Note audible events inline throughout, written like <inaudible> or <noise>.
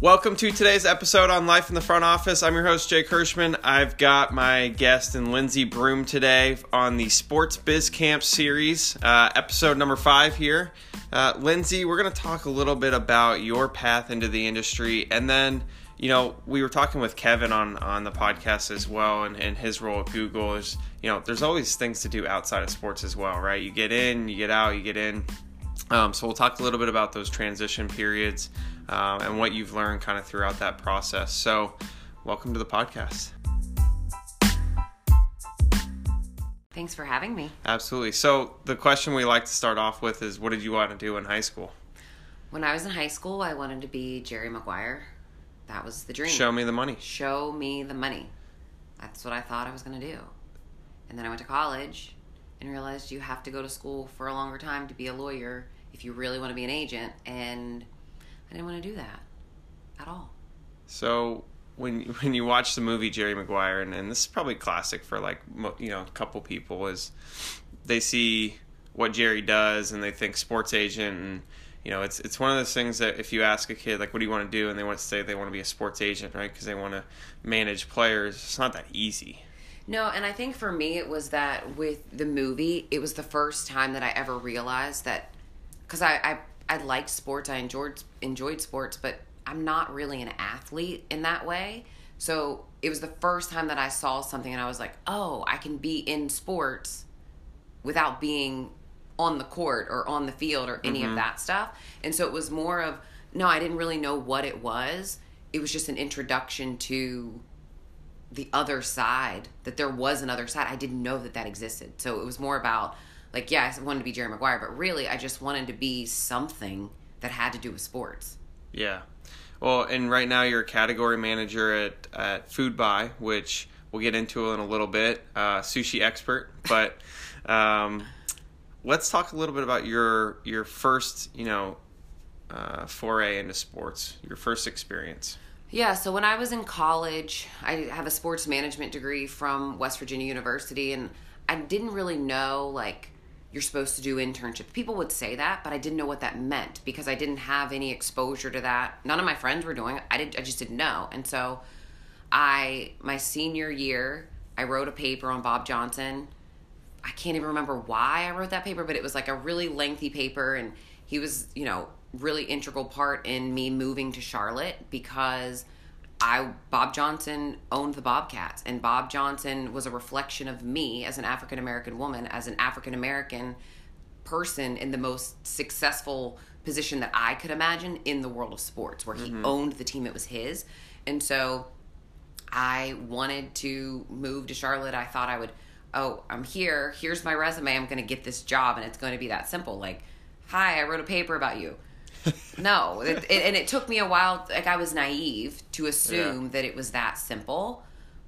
Welcome to today's episode on Life in the Front Office. I'm your host, Jake Hirschman. I've got my guest and Lindsay Broom today on the Sports Biz Camp series, uh, episode number five here. Uh, Lindsey, we're going to talk a little bit about your path into the industry and then you know, we were talking with Kevin on on the podcast as well, and, and his role at Google is, you know, there's always things to do outside of sports as well, right? You get in, you get out, you get in. Um, so we'll talk a little bit about those transition periods um, and what you've learned kind of throughout that process. So, welcome to the podcast. Thanks for having me. Absolutely. So, the question we like to start off with is what did you want to do in high school? When I was in high school, I wanted to be Jerry Maguire. That was the dream. Show me the money. Show me the money. That's what I thought I was going to do. And then I went to college and realized you have to go to school for a longer time to be a lawyer if you really want to be an agent. And I didn't want to do that at all. So when <laughs> when you watch the movie Jerry Maguire, and, and this is probably classic for like you know a couple people, is they see what Jerry does and they think sports agent and you know, it's it's one of those things that if you ask a kid like, "What do you want to do?" and they want to say they want to be a sports agent, right? Because they want to manage players. It's not that easy. No, and I think for me it was that with the movie, it was the first time that I ever realized that because I, I I liked sports, I enjoyed enjoyed sports, but I'm not really an athlete in that way. So it was the first time that I saw something and I was like, oh, I can be in sports without being on the court or on the field or any mm-hmm. of that stuff. And so it was more of no, I didn't really know what it was. It was just an introduction to the other side that there was another side. I didn't know that that existed. So it was more about like yeah, I wanted to be Jerry Maguire, but really I just wanted to be something that had to do with sports. Yeah. Well, and right now you're a category manager at at Foodbuy, which we'll get into in a little bit. Uh, sushi expert, but <laughs> um, let's talk a little bit about your your first, you know, uh, foray into sports, your first experience. Yeah, so when I was in college, I have a sports management degree from West Virginia University, and I didn't really know like you're supposed to do internships. People would say that, but I didn't know what that meant because I didn't have any exposure to that. None of my friends were doing it. I did I just didn't know. And so I my senior year, I wrote a paper on Bob Johnson I can't even remember why I wrote that paper, but it was like a really lengthy paper, and he was, you know, really integral part in me moving to Charlotte because I Bob Johnson owned the Bobcats, and Bob Johnson was a reflection of me as an African American woman, as an African American person in the most successful position that I could imagine in the world of sports, where he mm-hmm. owned the team; it was his, and so I wanted to move to Charlotte. I thought I would oh, I'm here. Here's my resume. I'm going to get this job, and it's going to be that simple. Like, hi, I wrote a paper about you. No, it, it, and it took me a while. Like I was naive to assume yeah. that it was that simple,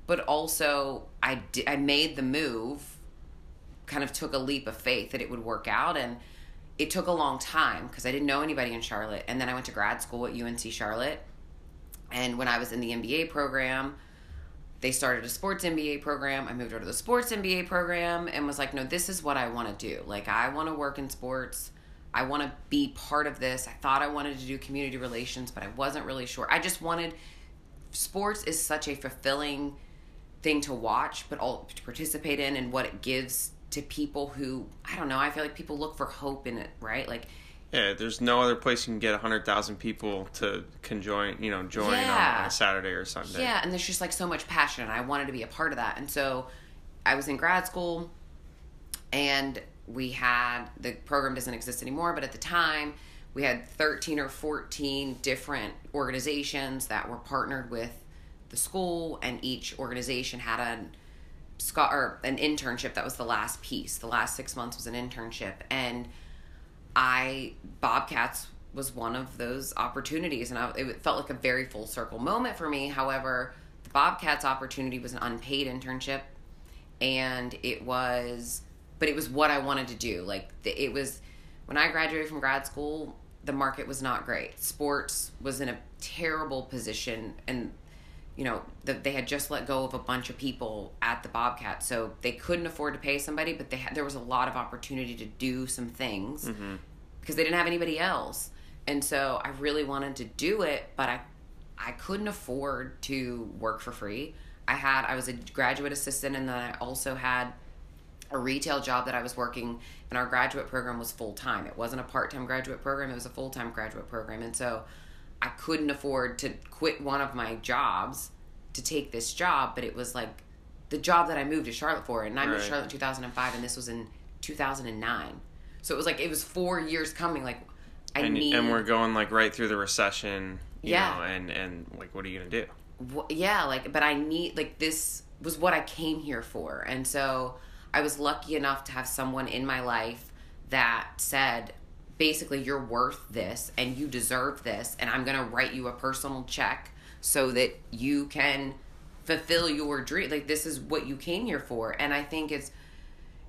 but also I I made the move. Kind of took a leap of faith that it would work out, and it took a long time because I didn't know anybody in Charlotte. And then I went to grad school at UNC Charlotte, and when I was in the MBA program they started a sports MBA program. I moved over to the sports MBA program and was like, no, this is what I want to do. Like, I want to work in sports. I want to be part of this. I thought I wanted to do community relations, but I wasn't really sure. I just wanted sports is such a fulfilling thing to watch, but all to participate in and what it gives to people who I don't know. I feel like people look for hope in it, right? Like yeah, there's no other place you can get hundred thousand people to conjoin, you know, join yeah. on, on, a Saturday or Sunday. Yeah, and there's just like so much passion, and I wanted to be a part of that. And so, I was in grad school, and we had the program doesn't exist anymore, but at the time we had 13 or 14 different organizations that were partnered with the school, and each organization had an or an internship that was the last piece. The last six months was an internship, and I Bobcats was one of those opportunities, and I, it felt like a very full circle moment for me. However, the Bobcats opportunity was an unpaid internship, and it was, but it was what I wanted to do. Like it was when I graduated from grad school, the market was not great. Sports was in a terrible position, and you know the, they had just let go of a bunch of people at the Bobcat, so they couldn't afford to pay somebody. But they had, there was a lot of opportunity to do some things mm-hmm. because they didn't have anybody else, and so I really wanted to do it, but I I couldn't afford to work for free. I had I was a graduate assistant and then I also had a retail job that I was working and our graduate program was full time. It wasn't a part-time graduate program, it was a full-time graduate program. And so I couldn't afford to quit one of my jobs to take this job, but it was like the job that I moved to Charlotte for and I moved Right. to Charlotte in 2005 and this was in 2009. So it was like it was 4 years coming like I and, need and we're going like right through the recession. You Yeah. Know, and and like, what are you gonna do? wh- yeah like but i need like this was what i came here for and so i was lucky enough to have someone in my life that said basically you're worth this and you deserve this and i'm going to write you a personal check so that you can fulfill your dream like this is what you came here for and i think it's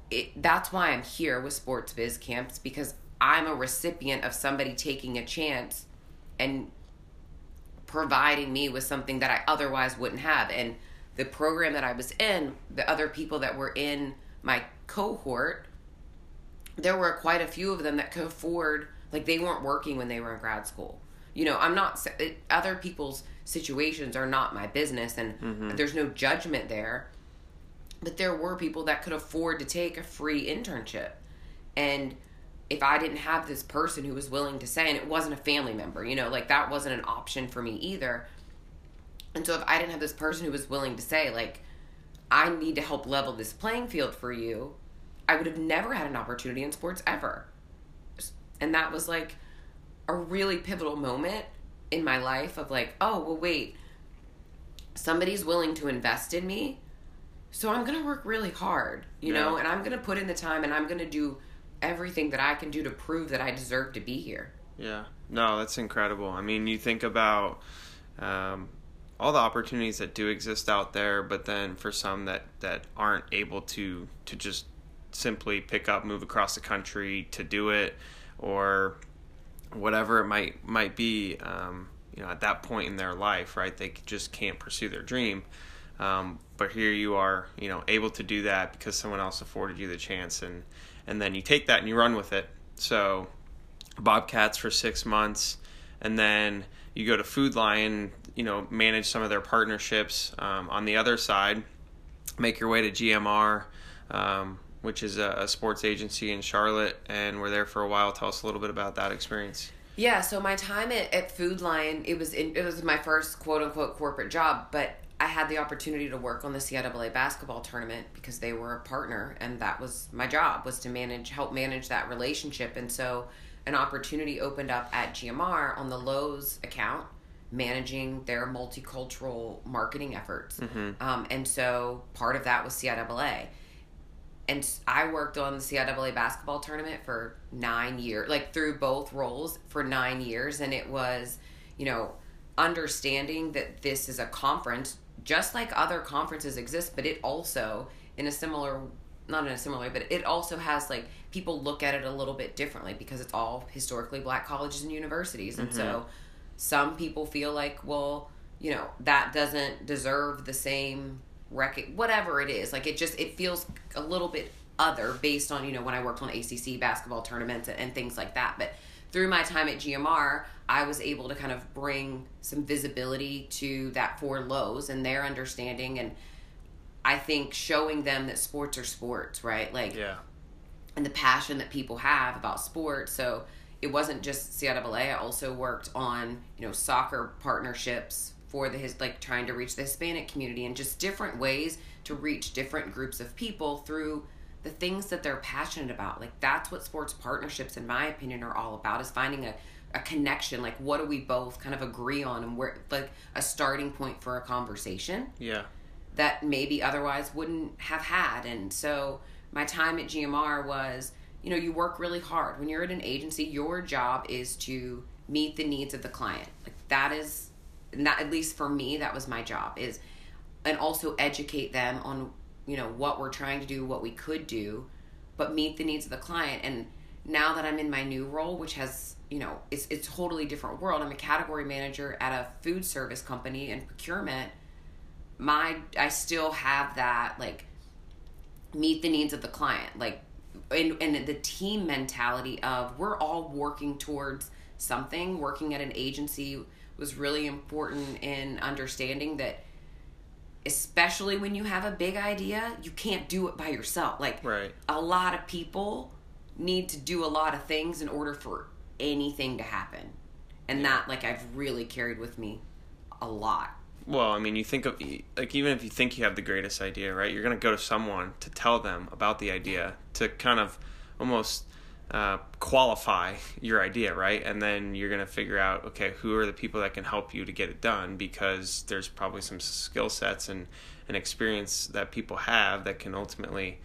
it, that's why i'm here with sports biz camps because i'm a recipient of somebody taking a chance and providing me with something that I otherwise wouldn't have. And the program that I was in, the other people that were in my cohort, there were quite a few of them that could afford, like, they weren't working when they were in grad school. You know, I'm not, it, other people's situations are not my business, and mm-hmm. there's no judgment there. But there were people that could afford to take a free internship. And if I didn't have this person who was willing to say, and it wasn't a family member, you know, like that wasn't an option for me either. And so if I didn't have this person who was willing to say, like, I need to help level this playing field for you, I would have never had an opportunity in sports ever. And that was like a really pivotal moment in my life of like, oh, well, wait, somebody's willing to invest in me. So I'm going to work really hard, you know, and I'm going to put in the time and I'm going to do everything that I can do to prove that I deserve to be here. Yeah. No, that's incredible. I mean, you think about um, all the opportunities that do exist out there, but then for some that that aren't able to to just simply pick up, move across the country to do it, or whatever it might might be. Um, you know, at that point in their life, right? They just can't pursue their dream. Um, but here you are, you know, able to do that because someone else afforded you the chance, and and then you take that and you run with it. So Bobcats for six months, and then you go to Food Lion, you know, manage some of their partnerships. Um, on the other side, make your way to GMR, um, which is a, a sports agency in Charlotte, and we're there for a while. Tell us a little bit about that experience. Yeah, so my time at, at Food Lion, it was in, it was my first quote unquote corporate job, but I had the opportunity to work on the CIAA basketball tournament because they were a partner, and that was my job was to manage help manage that relationship, and so an opportunity opened up at GMR on the Lowe's account, managing their multicultural marketing efforts, um, and so part of that was CIAA and I worked on the CIAA basketball tournament for nine years, like through both roles for nine years, and it was, you know, understanding that this is a conference just like other conferences exist, but it also in a similar, not in a similar way, but it also has like people look at it a little bit differently because it's all historically black colleges and universities, and so some people feel like, well, you know, that doesn't deserve the same rec whatever it is. Like it just it feels a little bit other based on, you know, when I worked on ACC basketball tournaments and, and things like that. But through my time at GMR, I was able to kind of bring some visibility to that for Lowe's and their understanding and I think showing them that sports are sports, right? Like Yeah. and the passion that people have about sports. So it wasn't just CIAA. I also worked on you know soccer partnerships for the his like trying to reach the Hispanic community and just different ways to reach different groups of people through the things that they're passionate about. Like that's what sports partnerships, in my opinion, are all about: is finding a a connection. Like what do we both kind of agree on, and where like a starting point for a conversation Yeah. that maybe otherwise wouldn't have had. And so my time at GMR was, you know, you work really hard. When you're at an agency, your job is to meet the needs of the client. Like that is that at least for me, that was my job is and also educate them on, you know, what we're trying to do, what we could do, but meet the needs of the client. And now that I'm in my new role, which has you know, it's it's totally different world. I'm a category manager at a food service company and procurement my I still have that like meet the needs of the client like and, and the team mentality of we're all working towards something working at an agency was really important in understanding that especially when you have a big idea, you can't do it by yourself. Like Right. a lot of people need to do a lot of things in order for anything to happen. And that like I've really carried with me a lot. Well, I mean, you think of like even if you think you have the greatest idea, right? You're to go to someone to tell them about the idea to kind of almost uh, qualify your idea, right? And then you're to figure out, okay, who are the people that can help you to get it done? Because there's probably some skill sets and and experience that people have that can ultimately,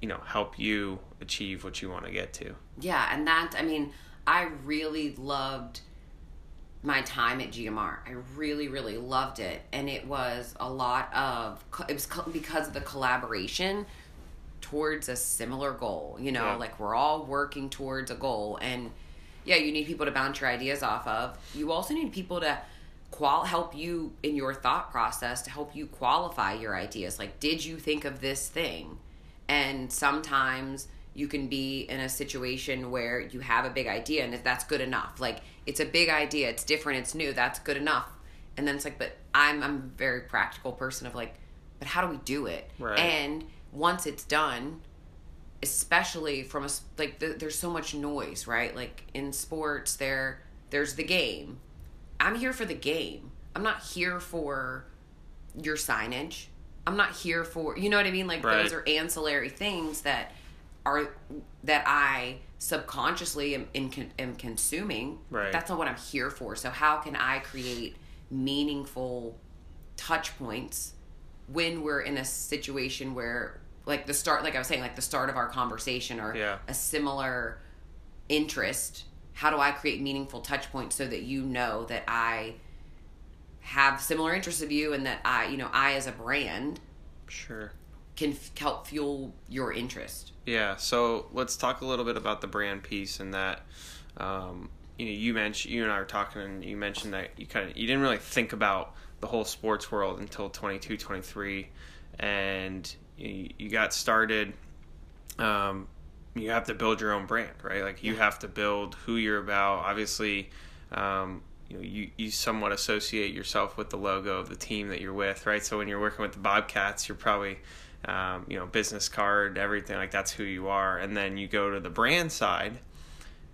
you know, help you achieve what you want to get to. Yeah, and that I mean, I really loved my time at GMR. I really, really loved it, and it was a lot of it was because of the collaboration towards a similar goal. You know, Yeah. like we're all working towards a goal, and yeah, you need people to bounce your ideas off of. You also need people to qual help you in your thought process to help you qualify your ideas. Like, did you think of this thing? And sometimes you can be in a situation where you have a big idea and that's good enough. Like, it's a big idea, it's different, it's new, that's good enough. And then it's like, but I'm I'm a very practical person of like, but how do we do it? Right. And once it's done, especially from a like the, there's so much noise right like in sports there there's the game i'm here for the game i'm not here for your signage i'm not here for you know what i mean like Right. those are ancillary things that are that i subconsciously am, in, am consuming Right. that's not what i'm here for so how can i create meaningful touch points when we're in a situation where like the start like i was saying like the start of our conversation or Yeah. a similar interest how do i create meaningful touch points so that you know that i have similar interests of you and that i you know i as a brand Sure. Can f- help fuel your interest Yeah, so let's talk a little bit about the brand piece and that. Um, you know, you mentioned you and I were talking, and you mentioned that you kind of you didn't really think about the whole sports world until 22, 23, and you, you got started. Um, you have to build your own brand, right? Like you have to build who you're about. Obviously, um, you know, you, you somewhat associate yourself with the logo of the team that you're with, right? So when you're working with the Bobcats, you're probably, um, you know, business card, everything like that's who you are. And then you go to the brand side,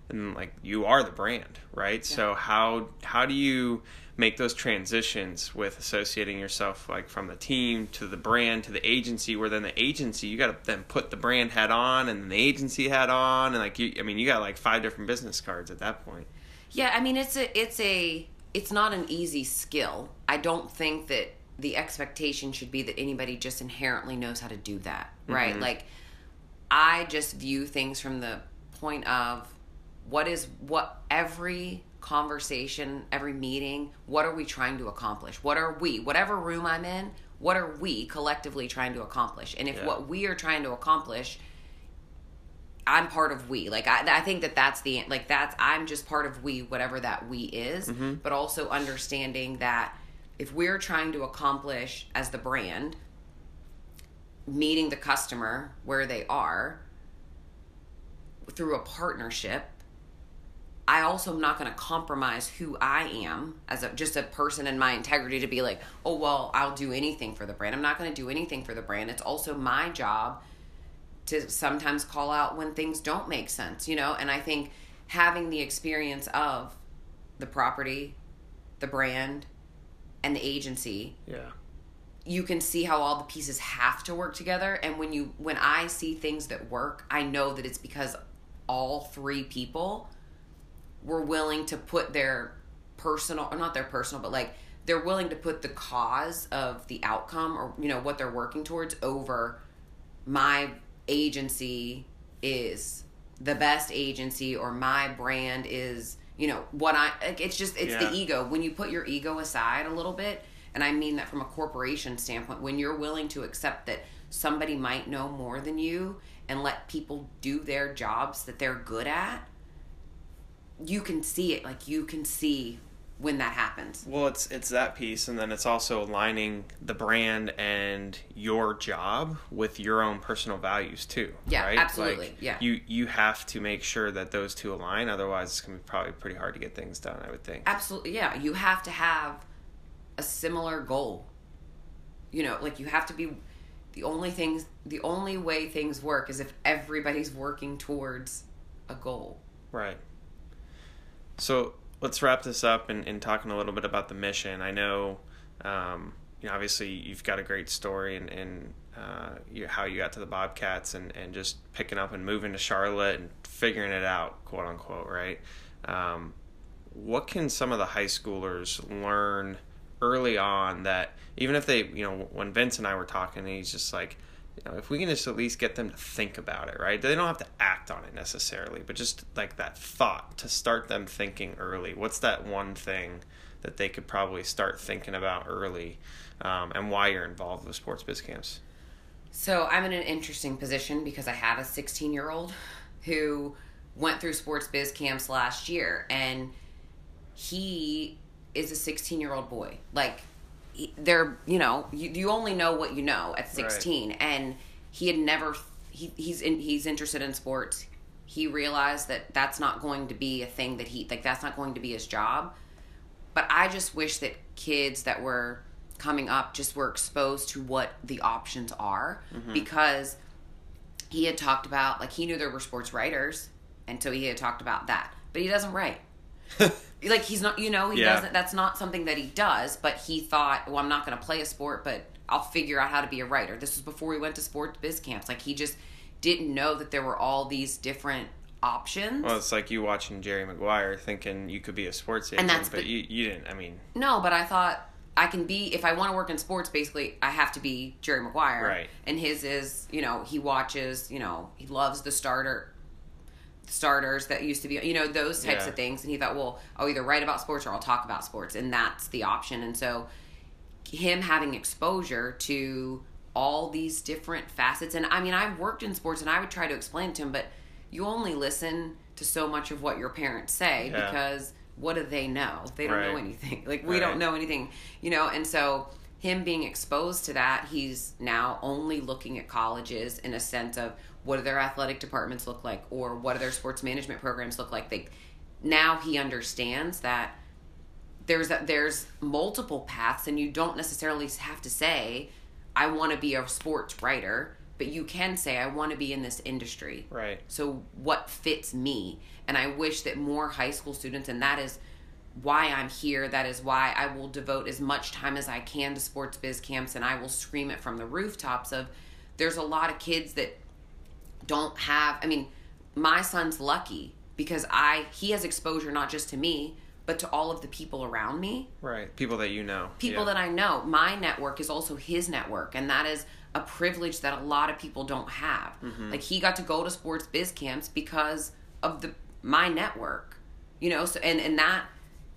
and like you are the brand, right? So how how do you make those transitions with associating yourself like from the team to the brand to the agency where then the agency you got to then put the brand hat on and then the agency hat on and like you I mean you got like five different business cards at that point. Yeah, I mean it's a it's a it's not an easy skill. I don't think that the expectation should be that anybody just inherently knows how to do that, right? Mm-hmm. Like I just view things from the point of what is what every conversation, every meeting, what are we trying to accomplish? What are we, whatever room I'm in, what are we collectively trying to accomplish? And if Yeah. what we are trying to accomplish I'm part of we. Like I, I think that that's the like that's I'm just part of we, whatever that we is. Mm-hmm. But also understanding that if we're trying to accomplish as the brand, meeting the customer where they are through a partnership, I also am not going to compromise who I am as a just a person and my integrity to be like, oh well, I'll do anything for the brand. I'm not going to do anything for the brand. It's also my job to sometimes call out when things don't make sense, you know? And I think having the experience of the property, the brand, and the agency, Yeah. you can see how all the pieces have to work together and when you when I see things that work, I know that it's because all three people were willing to put their personal or not their personal but like they're willing to put the cause of the outcome or you know what they're working towards over my agency is the best agency or my brand is you know what i like it's just it's Yeah. the ego when you put your ego aside a little bit and i mean that from a corporation standpoint when you're willing to accept that somebody might know more than you and let people do their jobs that they're good at you can see it like you can see when that happens. Well, it's it's that piece, and then it's also aligning the brand and your job with your own personal values too. Yeah, right? absolutely, Like, yeah. you you have to make sure that those two align. Otherwise, it's gonna be probably pretty hard to get things done. I would think. Absolutely, yeah. You have to have a similar goal. You know, like you have to be the only things the only way things work is if everybody's working towards a goal. Right. So let's wrap this up and, and talking a little bit about the mission. I know, um, you know, obviously you've got a great story and, and uh, you, how you got to the Bobcats and, and just picking up and moving to Charlotte and figuring it out, quote unquote, right? Um, what can some of the high schoolers learn early on that even if they, you know, when Vince and I were talking, he's just like, you know, if we can just at least get them to think about it, right? They don't have to act on it necessarily, but just like that thought to start them thinking early. What's that one thing that they could probably start thinking about early, um, and why you're involved with sports biz camps? So I'm in an interesting position because I have a 16 year old who went through sports biz camps last year, and he is a 16 year old boy. Like, they're you know you, you only know what you know at 16, and he had never he, he's in, he's interested in sports. He realized that that's not going to be a thing that he like that's not going to be his job. But I just wish that kids that were coming up just were exposed to what the options are. Mm-hmm. Because he had talked about like he knew there were sports writers. And so he had talked about that. But he doesn't write <laughs> like he's not you know he Yeah. doesn't that's not something that he does but he thought well i'm not going to play a sport but i'll figure out how to be a writer this was before we went to sports biz camps like he just didn't know that there were all these different options Well, it's like you watching Jerry Maguire thinking you could be a sports agent, but you, you didn't. I mean, No, but I thought I can be if I want to work in sports. Basically, I have to be Jerry Maguire, Right. And his is you know he watches you know he loves the starter starters that used to be you know those types Yeah. of things, and he thought, well, I'll either write about sports or I'll talk about sports, and that's the option. And so him having exposure to all these different facets and i mean i've worked in sports and i would try to explain to him but you only listen to so much of what your parents say Yeah. because what do they know they don't know anything <laughs> like we Right. don't know anything you know and so him being exposed to that he's now only looking at colleges in a sense of what do their athletic departments look like or what do their sports management programs look like they now he understands that there's a, there's multiple paths and you don't necessarily have to say I want to be a sports writer, but you can say I want to be in this industry. right. So what fits me? And I wish that more high school students and that is why I'm here. That is why I will devote as much time as I can to sports biz camps and I will scream it from the rooftops of there's a lot of kids that don't have I mean, my son's lucky because I he has exposure not just to me, but to all of the people around me Right. People that you know. people Yeah. that I know. My network is also his network, and that is a privilege that a lot of people don't have. Mm-hmm. Like he got to go to sports biz camps because of the my network, you know. So and and that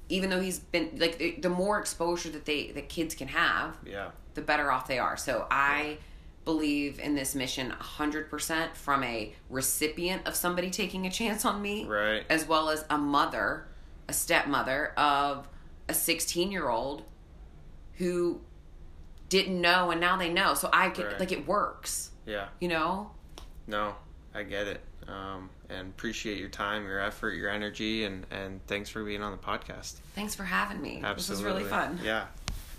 even though he's been like the, the more exposure that they that kids can have, Yeah. the better off they are. So I believe in this mission 100% from a recipient of somebody taking a chance on me Right. as well as a mother, a stepmother of a 16 year old who didn't know and now they know. So I could, Right. like, it works, Yeah. you know? No, I get it. Um, and appreciate your time, your effort, your energy, and, and thanks for being on the podcast. Thanks for having me. Absolutely. This was really fun. Yeah.